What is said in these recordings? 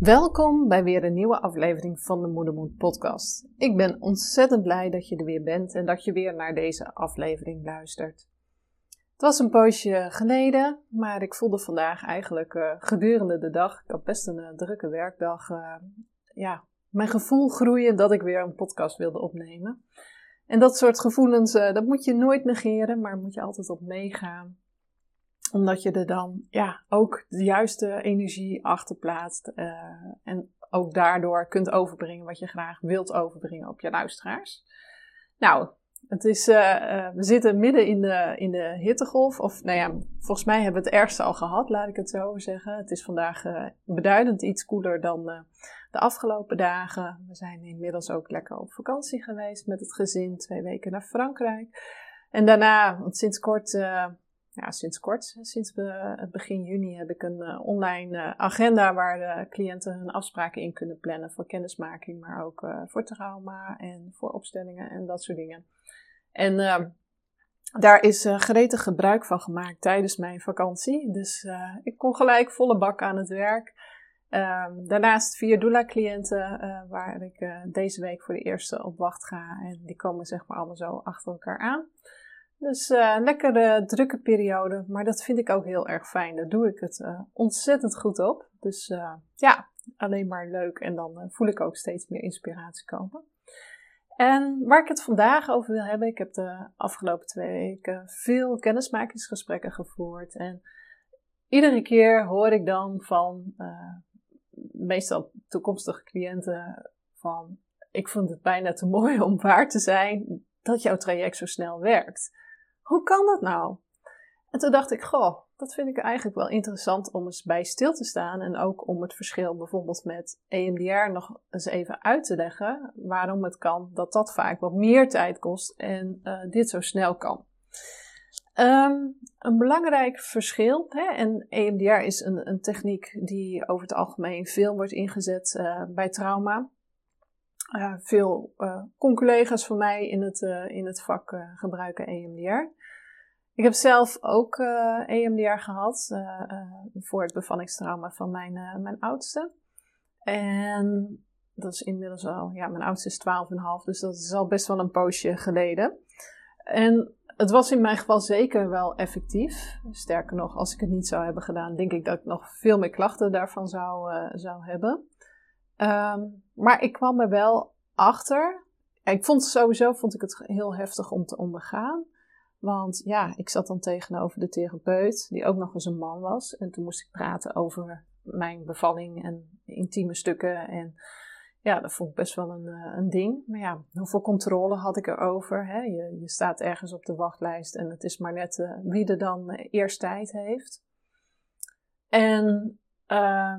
Welkom bij weer een nieuwe aflevering van de Moedermoed podcast. Ik ben ontzettend blij dat je er weer bent en dat je weer naar deze aflevering luistert. Het was een poosje geleden, maar ik voelde vandaag eigenlijk uh, gedurende de dag, ik had best een uh, drukke werkdag, uh, ja, mijn gevoel groeien dat ik weer een podcast wilde opnemen. En dat soort gevoelens, dat moet je nooit negeren, maar moet je altijd op meegaan omdat je er dan ja, ook de juiste energie achter plaatst. Uh, en ook daardoor kunt overbrengen wat je graag wilt overbrengen op je luisteraars. Nou, het is, uh, uh, we zitten midden in de, in de hittegolf. Of nou ja, volgens mij hebben we het ergste al gehad, laat ik het zo zeggen. Het is vandaag beduidend iets koeler dan de afgelopen dagen. We zijn inmiddels ook lekker op vakantie geweest met het gezin. Twee weken naar Frankrijk. En daarna, want sinds kort sinds kort, sinds begin juni, heb ik een uh, online uh, agenda waar de cliënten hun afspraken in kunnen plannen voor kennismaking, maar ook uh, voor trauma en voor opstellingen en dat soort dingen. En ehm, daar is gretig gebruik van gemaakt tijdens mijn vakantie. Dus ik kon gelijk volle bak aan het werk. Um, daarnaast vier doula-cliënten waar ik deze week voor de eerste op wacht ga. En die komen zeg maar allemaal zo achter elkaar aan. Dus uh, een lekkere drukke periode, maar dat vind ik ook heel erg fijn. Daar doe ik het uh, ontzettend goed op. Dus uh, ja, alleen maar leuk en dan voel ik ook steeds meer inspiratie komen. En waar ik het vandaag over wil hebben, ik heb de afgelopen twee weken veel kennismakingsgesprekken gevoerd. En iedere keer hoor ik dan van meestal toekomstige cliënten van ik vond het bijna te mooi om waar te zijn dat jouw traject zo snel werkt. Hoe kan dat nou? En toen dacht ik, goh, dat vind ik eigenlijk wel interessant om eens bij stil te staan. En ook om het verschil bijvoorbeeld met EMDR nog eens even uit te leggen. Waarom het kan dat dat vaak wat meer tijd kost en uh, dit zo snel kan. Um, een belangrijk verschil, hè, en EMDR is een, een, techniek die over het algemeen veel wordt ingezet uh, bij trauma. Uh, veel con-collega's van mij in het, in het vak gebruiken EMDR. Ik heb zelf ook uh, eh, EMDR gehad uh, uh, voor het bevallingstrauma van mijn, mijn oudste. En dat is inmiddels al, ja, mijn oudste is 12,5, dus dat is al best wel een poosje geleden. En het was in mijn geval zeker wel effectief. Sterker nog, als ik het niet zou hebben gedaan, denk ik dat ik nog veel meer klachten daarvan zou, zou hebben. Um, maar ik kwam er wel achter. Ik vond sowieso vond ik het heel heftig om te ondergaan. Want ja, ik zat dan tegenover de therapeut, die ook nog eens een man was. En toen moest ik praten over mijn bevalling en intieme stukken. En ja, dat vond ik best wel een, eh, een ding. Maar ja, hoeveel controle had ik erover? Hè? Je, je staat ergens op de wachtlijst en het is maar net uh, wie er dan eerst tijd heeft. En uh,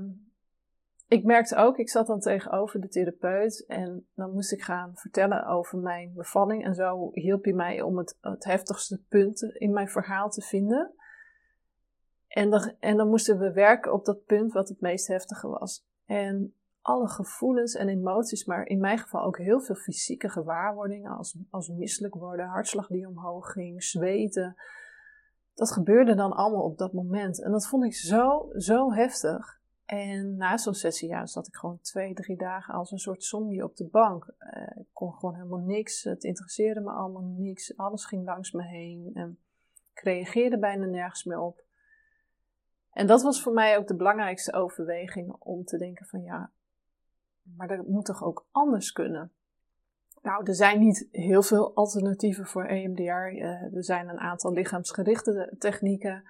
ik merkte ook, ik zat dan tegenover de therapeut en dan moest ik gaan vertellen over mijn bevalling. En zo hielp hij mij om het, het heftigste punt in mijn verhaal te vinden. En dan, en dan moesten we werken op dat punt wat het meest heftige was. En alle gevoelens en emoties, maar in mijn geval ook heel veel fysieke gewaarwordingen, als, als misselijk worden, hartslag die omhoog ging, zweten. Dat gebeurde dan allemaal op dat moment. En dat vond ik zo, zo heftig. En na zo'n sessie ja, zat ik gewoon twee, drie dagen als een soort zombie op de bank. Uh, ik kon gewoon helemaal niks. Het interesseerde me allemaal niks. Alles ging langs me heen. En ik reageerde bijna nergens meer op. En dat was voor mij ook de belangrijkste overweging om te denken van ja, maar dat moet toch ook anders kunnen? Nou, er zijn niet heel veel alternatieven voor EMDR. Eh, er zijn een aantal lichaamsgerichte technieken.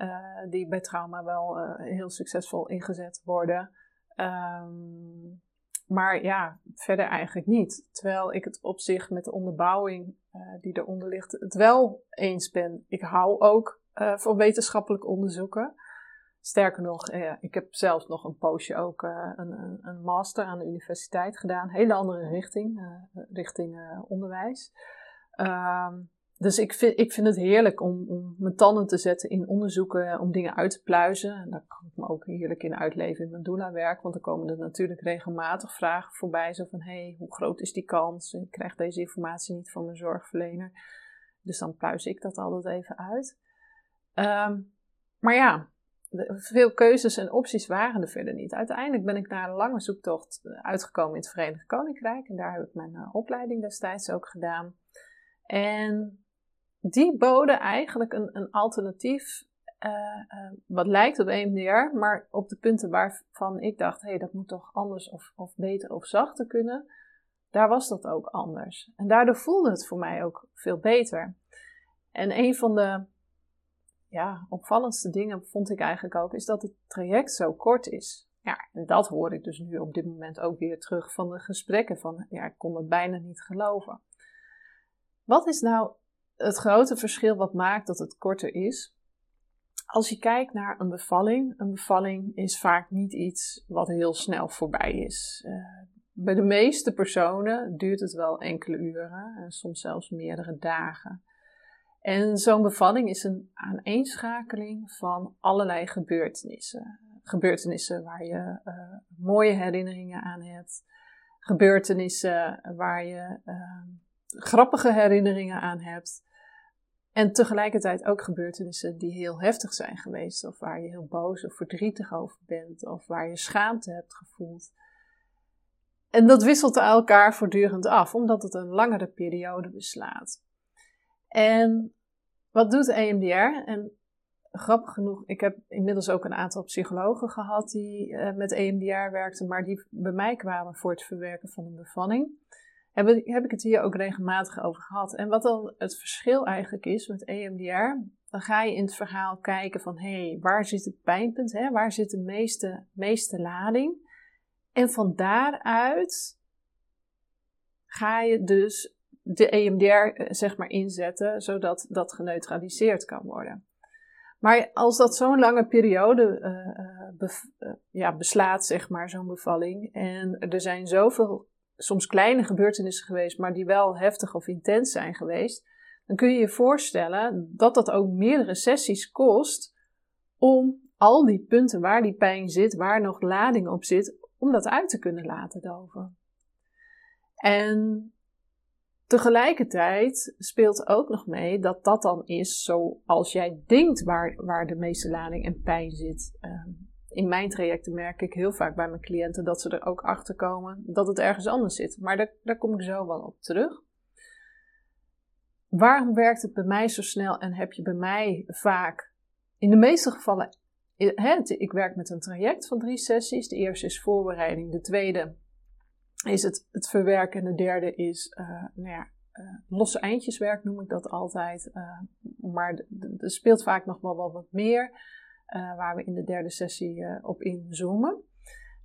Uh, die bij trauma wel uh, heel succesvol ingezet worden. Um, maar ja, verder eigenlijk niet. Terwijl ik het op zich met de onderbouwing uh, die eronder ligt, het wel eens ben. Ik hou ook van wetenschappelijk onderzoeken. Sterker nog, ik heb zelfs nog een poosje ook een, een, master aan de universiteit gedaan. Hele andere richting, richting onderwijs. Um, dus ik vind, ik vind het heerlijk om, om mijn tanden te zetten in onderzoeken, om dingen uit te pluizen. En daar kan ik me ook heerlijk in uitleven in mijn doula-werk. Want dan komen er natuurlijk regelmatig vragen voorbij. Zo van, hé, hey, hoe groot is die kans? Ik krijg deze informatie niet van mijn zorgverlener. Dus dan pluis ik dat altijd even uit. Um, maar ja, veel keuzes en opties waren er verder niet. Uiteindelijk ben ik na een lange zoektocht uitgekomen in het Verenigd Koninkrijk. En daar heb ik mijn opleiding destijds ook gedaan. En die boden eigenlijk een, een alternatief uh, uh, wat lijkt op EMDR, maar op de punten waarvan ik dacht, hé, hey, dat moet toch anders of, of beter of zachter kunnen, daar was dat ook anders. En daardoor voelde het voor mij ook veel beter. En een van de ja, opvallendste dingen vond ik eigenlijk ook, is dat het traject zo kort is. Ja, en dat hoor ik dus nu op dit moment ook weer terug van de gesprekken. Van, ja, ik kon het bijna niet geloven. Wat is nou het grote verschil wat maakt dat het korter is? Als je kijkt naar een bevalling, een bevalling is vaak niet iets wat heel snel voorbij is. Uh, bij de meeste personen duurt het wel enkele uren en soms zelfs meerdere dagen. En zo'n bevalling is een aaneenschakeling van allerlei gebeurtenissen. Gebeurtenissen waar je uh, mooie herinneringen aan hebt, gebeurtenissen waar je uh, grappige herinneringen aan hebt. En tegelijkertijd ook gebeurtenissen die heel heftig zijn geweest, of waar je heel boos of verdrietig over bent, of waar je schaamte hebt gevoeld. En dat wisselt elkaar voortdurend af, omdat het een langere periode beslaat. En wat doet EMDR? En grappig genoeg, ik heb inmiddels ook een aantal psychologen gehad die uh, met EMDR werkten, maar die bij mij kwamen voor het verwerken van een bevalling heb, heb ik het hier ook regelmatig over gehad. En wat dan het verschil eigenlijk is met EMDR, dan ga je in het verhaal kijken van hé, hey, waar zit het pijnpunt? Hè? Waar zit de meeste, meeste lading? En van daaruit ga je dus de EMDR eh, zeg maar inzetten, zodat dat geneutraliseerd kan worden. Maar als dat zo'n lange periode uh, ja, beslaat, zeg maar, zo'n bevalling, en er zijn zoveel soms kleine gebeurtenissen geweest, maar die wel heftig of intens zijn geweest, dan kun je je voorstellen dat dat ook meerdere sessies kost om al die punten waar die pijn zit, waar nog lading op zit, om dat uit te kunnen laten doven. En tegelijkertijd speelt ook nog mee dat dat dan is zoals jij denkt waar, waar de meeste lading en pijn zit. Ehm, in mijn trajecten merk ik heel vaak bij mijn cliënten dat ze er ook achter komen dat het ergens anders zit. Maar daar, daar kom ik zo wel op terug. Waarom werkt het bij mij zo snel en heb je bij mij vaak, in de meeste gevallen, ik werk met een traject van drie sessies. De eerste is voorbereiding, de tweede is het, het verwerken en de derde is uh, nou ja, uh, losse eindjeswerk noem ik dat altijd. Uh, maar er speelt vaak nog wel wat meer. Uh, waar we in de derde sessie uh, op inzoomen.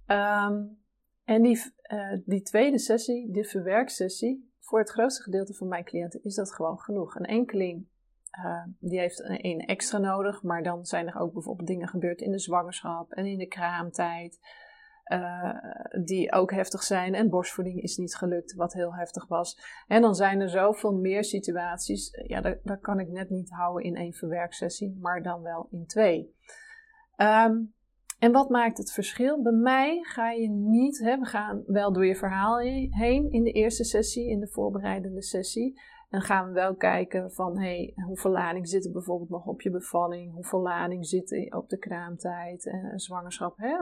Um, en die, uh, die tweede sessie, de verwerksessie, voor het grootste gedeelte van mijn cliënten is dat gewoon genoeg. Een enkeling die heeft een, een, extra nodig, maar dan zijn er ook bijvoorbeeld dingen gebeurd in de zwangerschap en in de kraamtijd. Die ook heftig zijn. En borstvoeding is niet gelukt, wat heel heftig was. En dan zijn er zoveel meer situaties. Ja, dat, kan ik net niet houden in één verwerksessie, maar dan wel in twee. Um, en wat maakt het verschil? Bij mij ga je niet, hè, we gaan wel door je verhaal heen in de eerste sessie, in de voorbereidende sessie. En gaan we wel kijken van, hey, hoeveel lading zit er bijvoorbeeld nog op je bevalling? Hoeveel lading zit er op de kraamtijd en zwangerschap? Hè?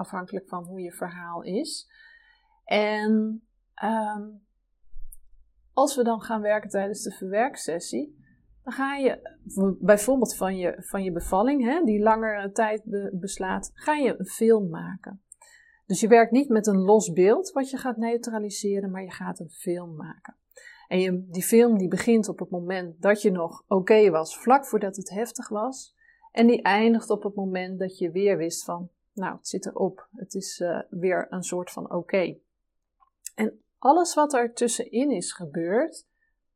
Afhankelijk van hoe je verhaal is. En um, als we dan gaan werken tijdens de verwerksessie, dan ga je bijvoorbeeld van je, van je bevalling, hè, die langere tijd beslaat, ga je een film maken. Dus je werkt niet met een los beeld wat je gaat neutraliseren, maar je gaat een film maken. En je, die film die begint op het moment dat je nog oké was, vlak voordat het heftig was. En die eindigt op het moment dat je weer wist van, nou, het zit erop. Het is uh, weer een soort van oké. En alles wat er tussenin is gebeurd,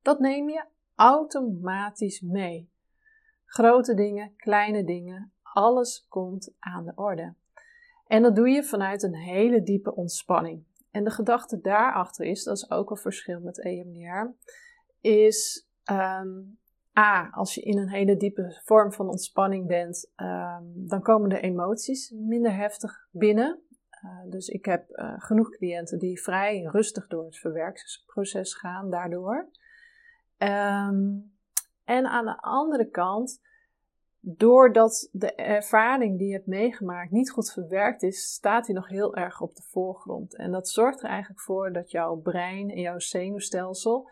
dat neem je automatisch mee. Grote dingen, kleine dingen, alles komt aan de orde. En dat doe je vanuit een hele diepe ontspanning. En de gedachte daarachter is, dat is ook een verschil met EMDR, is um, A, als je in een hele diepe vorm van ontspanning bent, um, dan komen de emoties minder heftig binnen. Uh, dus ik heb uh, genoeg cliënten die vrij rustig door het verwerkingsproces gaan daardoor. Um, en aan de andere kant doordat de ervaring die je hebt meegemaakt niet goed verwerkt is, staat hij nog heel erg op de voorgrond. En dat zorgt er eigenlijk voor dat jouw brein en jouw zenuwstelsel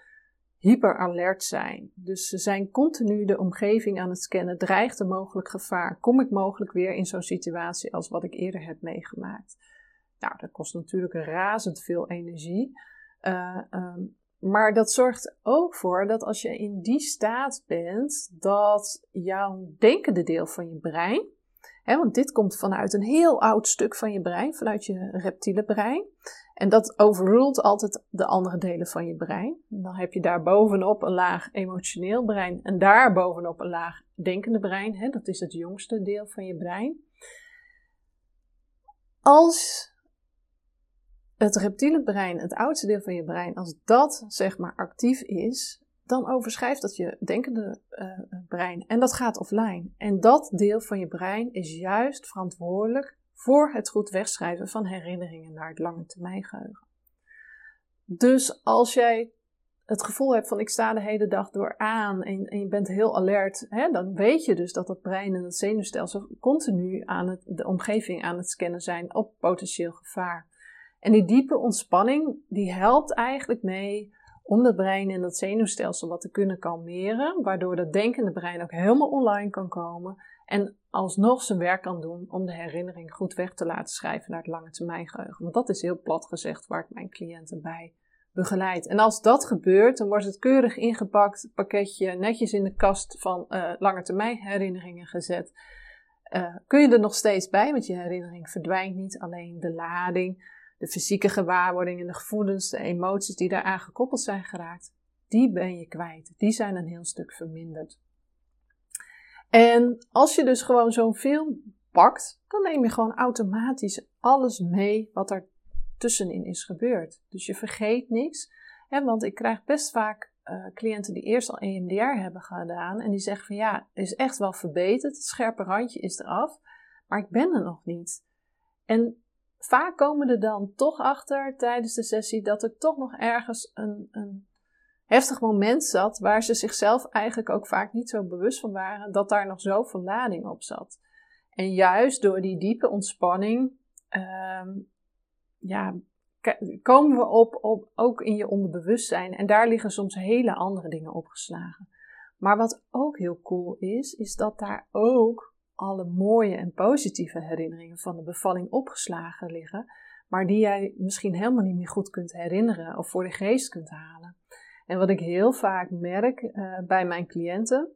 hyperalert zijn. Dus ze zijn continu de omgeving aan het scannen. Dreigt er mogelijk gevaar? Kom ik mogelijk weer in zo'n situatie als wat ik eerder heb meegemaakt? Nou, dat kost natuurlijk razend veel energie. Uh, um, maar dat zorgt ook voor dat als je in die staat bent, dat jouw denkende deel van je brein, want dit komt vanuit een heel oud stuk van je brein, vanuit je reptiele brein. En dat overrult altijd de andere delen van je brein. Dan heb je daar bovenop een laag emotioneel brein en daar bovenop een laag denkende brein. Dat is het jongste deel van je brein. Als het reptiele brein, het oudste deel van je brein, als dat zeg maar actief is, dan overschrijft dat je denkende uh, brein en dat gaat offline. En dat deel van je brein is juist verantwoordelijk voor het goed wegschrijven van herinneringen naar het lange termijn geheugen. Dus als jij het gevoel hebt van ik sta de hele dag door aan en, en je bent heel alert, hè, dan weet je dus dat het brein en het zenuwstelsel continu aan het, de omgeving aan het scannen zijn op potentieel gevaar. En die diepe ontspanning, die helpt eigenlijk mee om het brein en het zenuwstelsel wat te kunnen kalmeren, waardoor dat denkende brein ook helemaal online kan komen en alsnog zijn werk kan doen om de herinnering goed weg te laten schrijven naar het lange termijn geheugen. Want dat is heel plat gezegd waar ik mijn cliënten bij begeleid. En als dat gebeurt, dan wordt het keurig ingepakt, pakketje netjes in de kast van uh, lange termijn herinneringen gezet. Uh, kun je er nog steeds bij, want je herinnering verdwijnt niet, alleen de lading de fysieke gewaarwordingen, de gevoelens, de emoties die daaraan gekoppeld zijn geraakt, die ben je kwijt. Die zijn een heel stuk verminderd. En als je dus gewoon zo'n film pakt, dan neem je gewoon automatisch alles mee wat er tussenin is gebeurd. Dus je vergeet niks. Hè, want ik krijg best vaak uh, cliënten die eerst al EMDR hebben gedaan en die zeggen van ja, het is echt wel verbeterd, het scherpe randje is eraf, maar ik ben er nog niet. En vaak komen er dan toch achter tijdens de sessie dat er toch nog ergens een, een heftig moment zat waar ze zichzelf eigenlijk ook vaak niet zo bewust van waren dat daar nog zoveel lading op zat. En juist door die diepe ontspanning ehm, ja, komen we op, op ook in je onderbewustzijn en daar liggen soms hele andere dingen opgeslagen. Maar wat ook heel cool is, is dat daar ook alle mooie en positieve herinneringen van de bevalling opgeslagen liggen, maar die jij misschien helemaal niet meer goed kunt herinneren of voor de geest kunt halen. En wat ik heel vaak merk uh, bij mijn cliënten,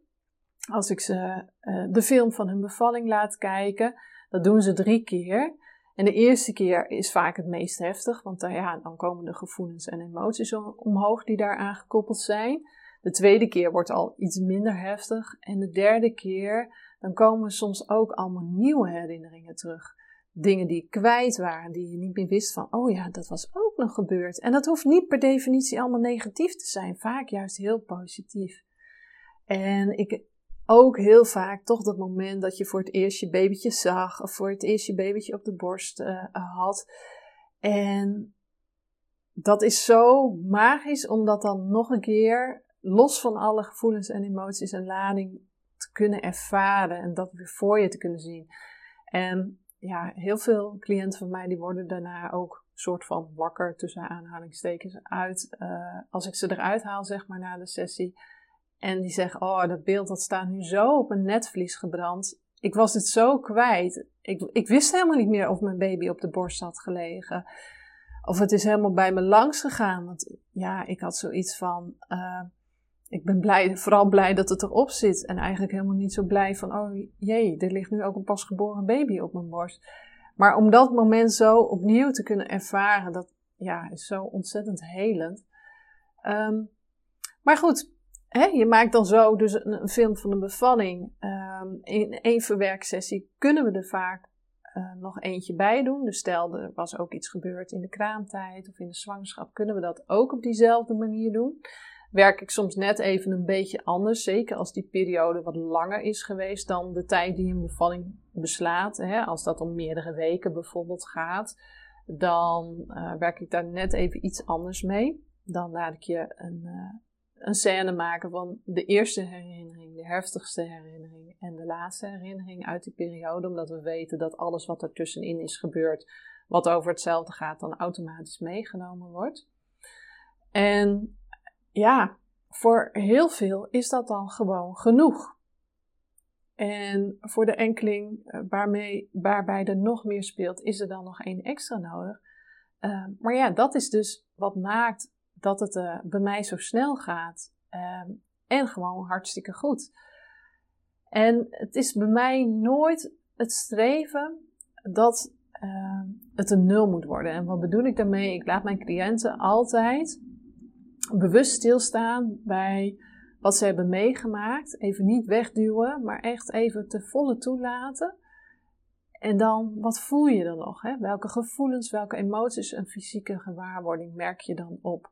als ik ze uh, de film van hun bevalling laat kijken, dat doen ze drie keer. En de eerste keer is vaak het meest heftig, want ja, dan komen de gevoelens en emoties omhoog die daaraan gekoppeld zijn. De tweede keer wordt al iets minder heftig. En de derde keer dan komen soms ook allemaal nieuwe herinneringen terug. Dingen die kwijt waren, die je niet meer wist van, oh ja, dat was ook nog gebeurd. En dat hoeft niet per definitie allemaal negatief te zijn, vaak juist heel positief. En ik ook heel vaak toch dat moment dat je voor het eerst je babytje zag, of voor het eerst je babytje op de borst uh, had. En dat is zo magisch om dat dan nog een keer, los van alle gevoelens en emoties en lading, kunnen ervaren en dat weer voor je te kunnen zien. En ja, heel veel cliënten van mij die worden daarna ook soort van wakker tussen aanhalingstekens uit. Uh, als ik ze eruit haal, zeg maar, na de sessie. En die zeggen, oh, dat beeld dat staat nu zo op een netvlies gebrand. Ik was het zo kwijt. Ik, ik wist helemaal niet meer of mijn baby op de borst had gelegen. Of het is helemaal bij me langs gegaan. Want ja, ik had zoiets van, uh, ik ben blij, vooral blij dat het erop zit. En eigenlijk helemaal niet zo blij van, oh jee, er ligt nu ook een pasgeboren baby op mijn borst. Maar om dat moment zo opnieuw te kunnen ervaren, dat ja, is zo ontzettend helend. Um, maar goed, hè, je maakt dan zo dus een, film van een bevalling. Um, in één verwerksessie kunnen we er vaak uh, nog eentje bij doen. Dus stel, er was ook iets gebeurd in de kraamtijd of in de zwangerschap, kunnen we dat ook op diezelfde manier doen werk ik soms net even een beetje anders. Zeker als die periode wat langer is geweest dan de tijd die een bevalling beslaat. Hè, als dat om meerdere weken bijvoorbeeld gaat, dan uh, werk ik daar net even iets anders mee. Dan laat ik je een, uh, een scène maken van de eerste herinnering, de heftigste herinnering en de laatste herinnering uit die periode, omdat we weten dat alles wat er tussenin is gebeurd, wat over hetzelfde gaat, dan automatisch meegenomen wordt. En ja, voor heel veel is dat dan gewoon genoeg. En voor de enkeling eh, waarmee, waarbij er nog meer speelt, is er dan nog één extra nodig. Ehm, maar ja, dat is dus wat maakt dat het uh, bij mij zo snel gaat. Ehm, en gewoon hartstikke goed. En het is bij mij nooit het streven dat ehm, het een nul moet worden. En wat bedoel ik daarmee? Ik laat mijn cliënten altijd bewust stilstaan bij wat ze hebben meegemaakt. Even niet wegduwen, maar echt even te volle toelaten. En dan, wat voel je dan nog? Hè? Welke gevoelens, welke emoties en fysieke gewaarwording merk je dan op?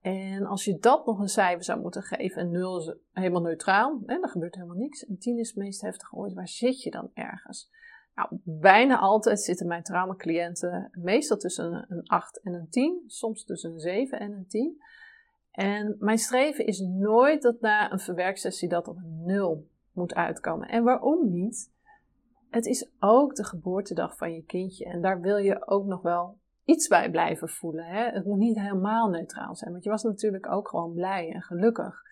En als je dat nog een cijfer zou moeten geven, en 0 is helemaal neutraal, hè, dan gebeurt helemaal niks. En 10 is het meest heftig ooit, waar zit je dan ergens? Nou, bijna altijd zitten mijn traumacliënten meestal tussen een 8 en een 10, soms tussen een 7 en een 10. En mijn streven is nooit dat na een verwerksessie dat op 0 moet uitkomen. En waarom niet? Het is ook de geboortedag van je kindje en daar wil je ook nog wel iets bij blijven voelen. Hè? Het moet niet helemaal neutraal zijn, want je was natuurlijk ook gewoon blij en gelukkig.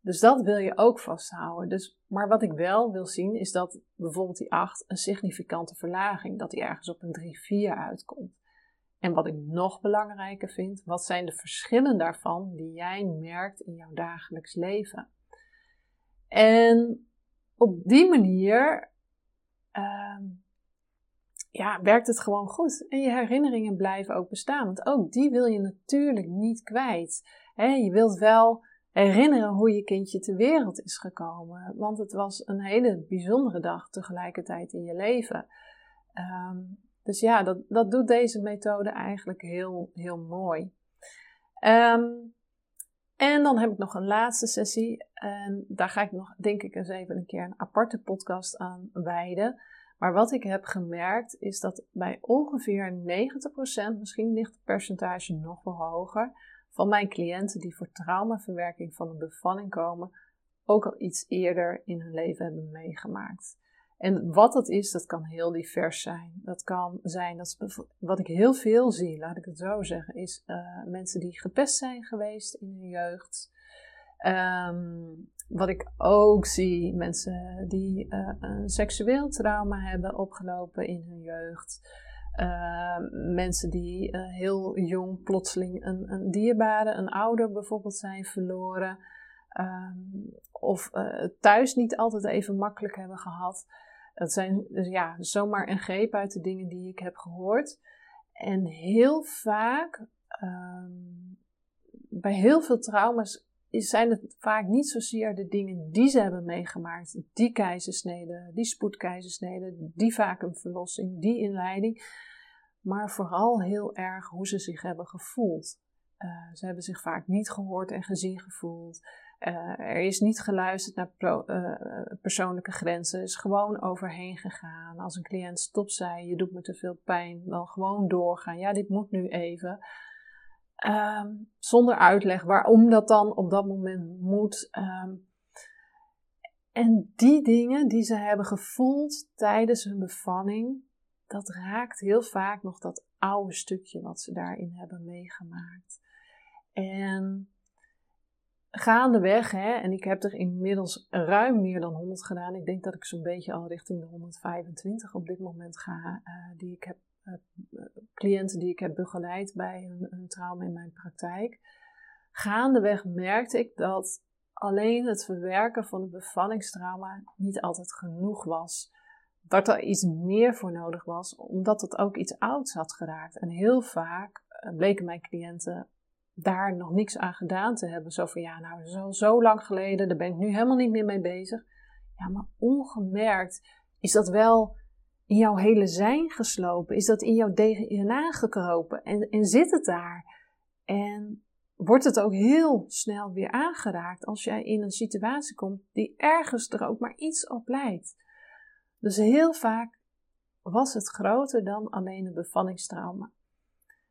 Dus dat wil je ook vasthouden. Dus, maar wat ik wel wil zien is dat bijvoorbeeld die 8 een significante verlaging, dat die ergens op een 3-4 uitkomt. En wat ik nog belangrijker vind, wat zijn de verschillen daarvan die jij merkt in jouw dagelijks leven? En op die manier uh, ja, werkt het gewoon goed. En je herinneringen blijven ook bestaan, want ook die wil je natuurlijk niet kwijt. je wilt wel herinneren hoe je kindje ter wereld is gekomen, want het was een hele bijzondere dag tegelijkertijd in je leven. Um, dus ja, dat, dat doet deze methode eigenlijk heel, heel mooi. Ehm, en dan heb ik nog een laatste sessie. En daar ga ik nog, denk ik, eens even een keer een aparte podcast aan wijden. Maar wat ik heb gemerkt is dat bij ongeveer 90%, misschien ligt het percentage nog wel hoger, van mijn cliënten die voor traumaverwerking van een bevalling komen, ook al iets eerder in hun leven hebben meegemaakt. En wat dat is, dat kan heel divers zijn. Dat kan zijn, dat wat ik heel veel zie, laat ik het zo zeggen, is uh, mensen die gepest zijn geweest in hun jeugd. Um, wat ik ook zie, mensen die uh, een seksueel trauma hebben opgelopen in hun jeugd. Uh, mensen die uh, heel jong plotseling een, een dierbare, een ouder bijvoorbeeld zijn verloren. Um, of thuis niet altijd even makkelijk hebben gehad. Dat zijn dus ja, zomaar een greep uit de dingen die ik heb gehoord. En heel vaak, um, bij heel veel trauma's, zijn het vaak niet zozeer de dingen die ze hebben meegemaakt. Die keizersnede, die spoedkeizersnede, die vacuümverlossing, die inleiding. Maar vooral heel erg hoe ze zich hebben gevoeld. Uh, ze hebben zich vaak niet gehoord en gezien gevoeld. Uh, er is niet geluisterd naar uh, persoonlijke grenzen. Is gewoon overheen gegaan. Als een cliënt stop zei, je doet me te veel pijn, dan gewoon doorgaan. Ja, dit moet nu even. Um, zonder uitleg waarom dat dan op dat moment moet. Um, en die dingen die ze hebben gevoeld tijdens hun bevalling, dat raakt heel vaak nog dat oude stukje wat ze daarin hebben meegemaakt. En gaandeweg, hè, en ik heb er inmiddels ruim meer dan 100 gedaan. Ik denk dat ik zo'n beetje al richting de 125 op dit moment ga, uh, die ik heb, uh, cliënten die ik heb begeleid bij een trauma in mijn praktijk. Gaandeweg merkte ik dat alleen het verwerken van een bevallingstrauma niet altijd genoeg was. Dat er iets meer voor nodig was, omdat het ook iets ouds had geraakt. En heel vaak bleken mijn cliënten daar nog niks aan gedaan te hebben. Zo van ja, nou, zo lang geleden, daar ben ik nu helemaal niet meer mee bezig. Ja, maar ongemerkt is dat wel in jouw hele zijn geslopen? Is dat in jouw DNA gekropen? En, en zit het daar? En wordt het ook heel snel weer aangeraakt als jij in een situatie komt die ergens er ook maar iets op leidt. Dus heel vaak was het groter dan alleen een bevallingstrauma.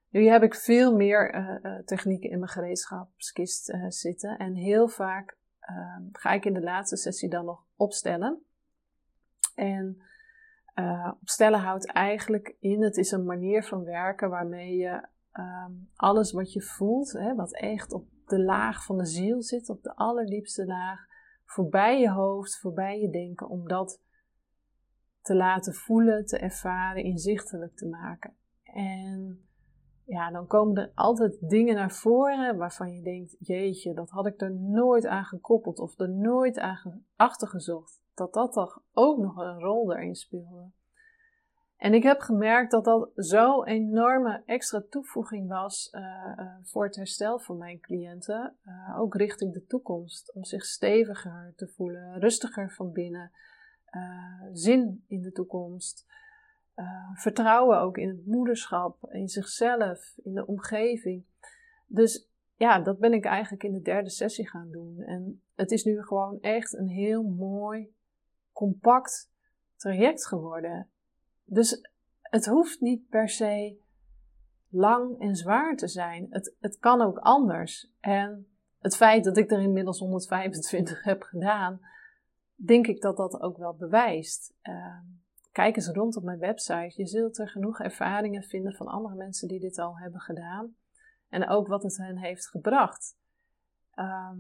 Nu heb ik veel meer uh, technieken in mijn gereedschapskist uh, zitten. En heel vaak ehm, ga ik in de laatste sessie dan nog opstellen. En opstellen houdt eigenlijk in, het is een manier van werken waarmee je ehm, alles wat je voelt, hè, wat echt op de laag van de ziel zit, op de allerdiepste laag, voorbij je hoofd, voorbij je denken, om dat te laten voelen, te ervaren, inzichtelijk te maken. En ja, dan komen er altijd dingen naar voren waarvan je denkt: jeetje, dat had ik er nooit aan gekoppeld of er nooit aan achtergezocht. Dat dat toch ook nog een rol daarin speelde. En ik heb gemerkt dat dat zo'n enorme extra toevoeging was uh, uh, voor het herstel van mijn cliënten, uh, ook richting de toekomst, om zich steviger te voelen, rustiger van binnen, zin in de toekomst, vertrouwen ook in het moederschap, in zichzelf, in de omgeving. Dus ja, dat ben ik eigenlijk in de derde sessie gaan doen. En het is nu gewoon echt een heel mooi, compact traject geworden. Dus het hoeft niet per se lang en zwaar te zijn. Het, het kan ook anders. En het feit dat ik er inmiddels 125 heb gedaan, denk ik dat dat ook wel bewijst. Uh, kijk eens rond op mijn website. Je zult er genoeg ervaringen vinden van andere mensen die dit al hebben gedaan. En ook wat het hen heeft gebracht. Uh,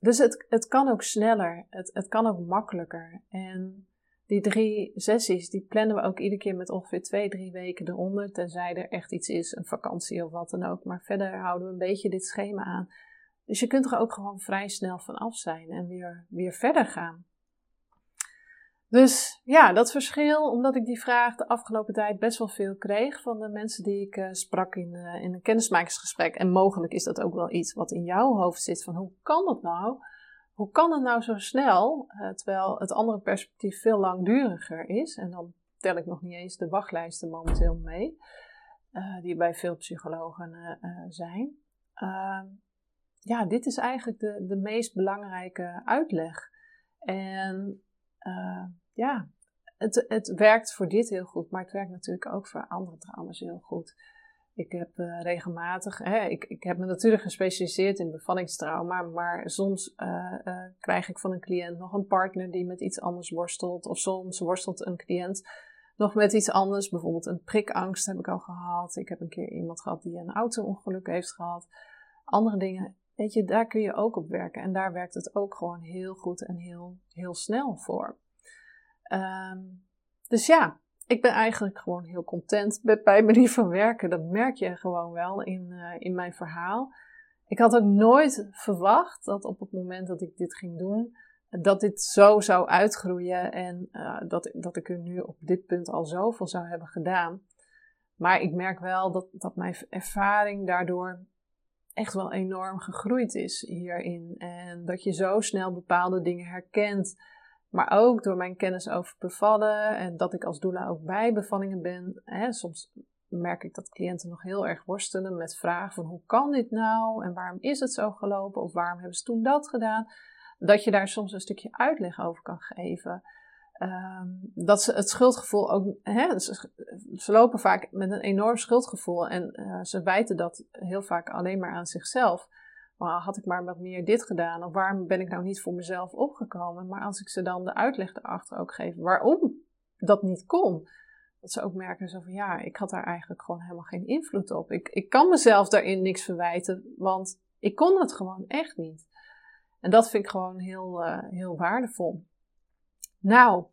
dus het, het kan ook sneller. Het, het kan ook makkelijker. En die drie sessies, die plannen we ook iedere keer met ongeveer twee, drie weken eronder. Tenzij er echt iets is, een vakantie of wat dan ook. Maar verder houden we een beetje dit schema aan. Dus je kunt er ook gewoon vrij snel van af zijn en weer, weer verder gaan. Dus ja, dat verschil, omdat ik die vraag de afgelopen tijd best wel veel kreeg van de mensen die ik uh, sprak in, uh, in een kennismakingsgesprek. En mogelijk is dat ook wel iets wat in jouw hoofd zit van hoe kan dat nou? hoe kan het nou zo snel, uh, terwijl het andere perspectief veel langduriger is? En dan tel ik nog niet eens de wachtlijsten momenteel mee, die bij veel psychologen zijn. Ehm, ja, dit is eigenlijk de, de meest belangrijke uitleg. En ja, het, het werkt voor dit heel goed, maar het werkt natuurlijk ook voor andere trauma's heel goed. Ik heb uh, regelmatig, hè, ik, ik heb me natuurlijk gespecialiseerd in bevallingstrauma, maar soms uh, krijg ik van een cliënt nog een partner die met iets anders worstelt. Of soms worstelt een cliënt nog met iets anders, bijvoorbeeld een prikangst heb ik al gehad. Ik heb een keer iemand gehad die een auto-ongeluk heeft gehad. Andere dingen, weet je, daar kun je ook op werken. En daar werkt het ook gewoon heel goed en heel, heel snel voor. Um, dus ja, ik ben eigenlijk gewoon heel content met mijn manier van werken. Dat merk je gewoon wel in, uh, in mijn verhaal. Ik had ook nooit verwacht dat op het moment dat ik dit ging doen, dat dit zo zou uitgroeien en uh, dat, dat ik er nu op dit punt al zoveel zou hebben gedaan. Maar ik merk wel dat, dat mijn ervaring daardoor echt wel enorm gegroeid is hierin. En dat je zo snel bepaalde dingen herkent. Maar ook door mijn kennis over bevallen en dat ik als doula ook bij bevallingen ben. Hè, soms merk ik dat cliënten nog heel erg worstelen met vragen van hoe kan dit nou en waarom is het zo gelopen of waarom hebben ze toen dat gedaan. Dat je daar soms een stukje uitleg over kan geven. Um, dat ze het schuldgevoel ook. Hè, ze, lopen vaak met een enorm schuldgevoel en uh, ze wijten dat heel vaak alleen maar aan zichzelf had ik maar wat meer dit gedaan? Of waarom ben ik nou niet voor mezelf opgekomen? Maar als ik ze dan de uitleg erachter ook geef waarom dat niet kon, dat ze ook merken zo van ja, ik had daar eigenlijk gewoon helemaal geen invloed op. Ik, ik kan mezelf daarin niks verwijten, want ik kon het gewoon echt niet. En dat vind ik gewoon heel, uh, heel waardevol. Nou,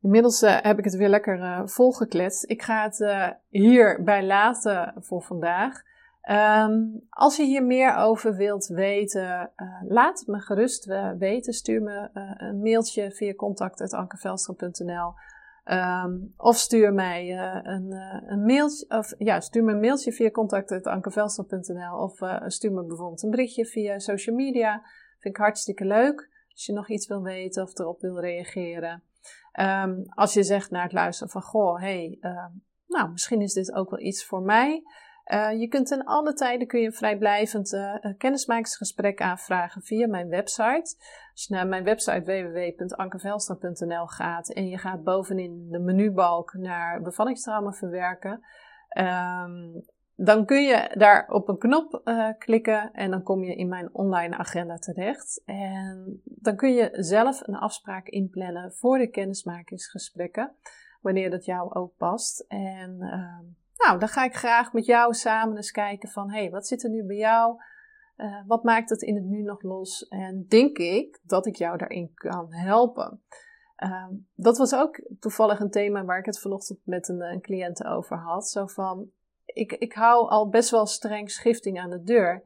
inmiddels uh, heb ik het weer lekker uh, volgekletst. Ik ga het hierbij laten voor vandaag. Um, als je hier meer over wilt weten, uh, laat het me gerust uh, weten. Stuur me uh, een mailtje via contact.ankervelstra.nl ehm, of stuur mij een, een, mailtje, of ja, stuur me een mailtje via contact.ankervelstra.nl of stuur me bijvoorbeeld een berichtje via social media. Vind ik hartstikke leuk als je nog iets wil weten of erop wil reageren. Um, als je zegt na het luisteren van, goh, hey, nou, misschien is dit ook wel iets voor mij. Uh, je kunt in alle tijden kun je een vrijblijvend uh, kennismakingsgesprek aanvragen via mijn website. Als je naar mijn website www.ankervelstra.nl gaat en je gaat bovenin de menubalk naar bevallingstrauma verwerken, um, dan kun je daar op een knop uh, klikken en dan kom je in mijn online agenda terecht. En dan kun je zelf een afspraak inplannen voor de kennismakingsgesprekken, wanneer dat jou ook past. En uh, nou, dan ga ik graag met jou samen eens kijken van, hé, hey, wat zit er nu bij jou? Uh, wat maakt het in het nu nog los? En denk ik dat ik jou daarin kan helpen. Uh, dat was ook toevallig een thema waar ik het vanochtend met een, een cliënt over had. Zo van, ik, ik hou al best wel streng schifting aan de deur.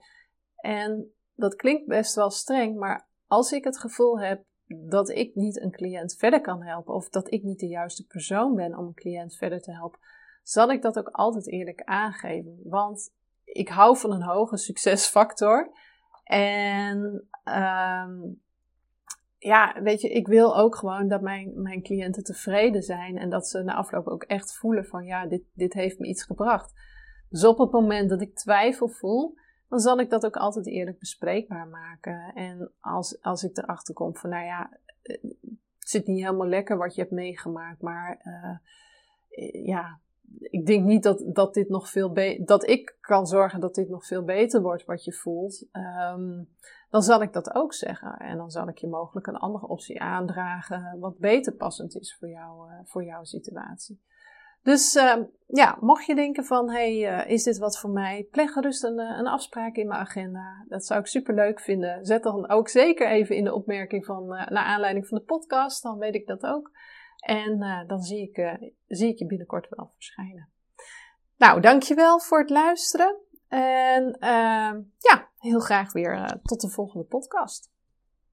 En dat klinkt best wel streng, maar als ik het gevoel heb dat ik niet een cliënt verder kan helpen, of dat ik niet de juiste persoon ben om een cliënt verder te helpen, zal ik dat ook altijd eerlijk aangeven. Want ik hou van een hoge succesfactor. En um, ja, weet je, ik wil ook gewoon dat mijn, mijn cliënten tevreden zijn en dat ze na afloop ook echt voelen van ja, dit, dit heeft me iets gebracht. Dus op het moment dat ik twijfel voel, dan zal ik dat ook altijd eerlijk bespreekbaar maken. En als, als ik erachter kom van nou ja, het zit niet helemaal lekker wat je hebt meegemaakt, maar uh, ja, ik denk niet dat, dat dit nog veel dat ik kan zorgen dat dit nog veel beter wordt wat je voelt. Um, dan zal ik dat ook zeggen. En dan zal ik je mogelijk een andere optie aandragen, wat beter passend is voor, jou, voor jouw situatie. Dus uh, ja, mocht je denken van, hey, uh, is dit wat voor mij? Pleg gerust een, een afspraak in mijn agenda. Dat zou ik super leuk vinden. Zet dan ook zeker even in de opmerking van, naar aanleiding van de podcast, dan weet ik dat ook. En dan zie ik, zie ik je binnenkort wel verschijnen. Nou, dankjewel voor het luisteren. En uh, ja, heel graag weer tot de volgende podcast.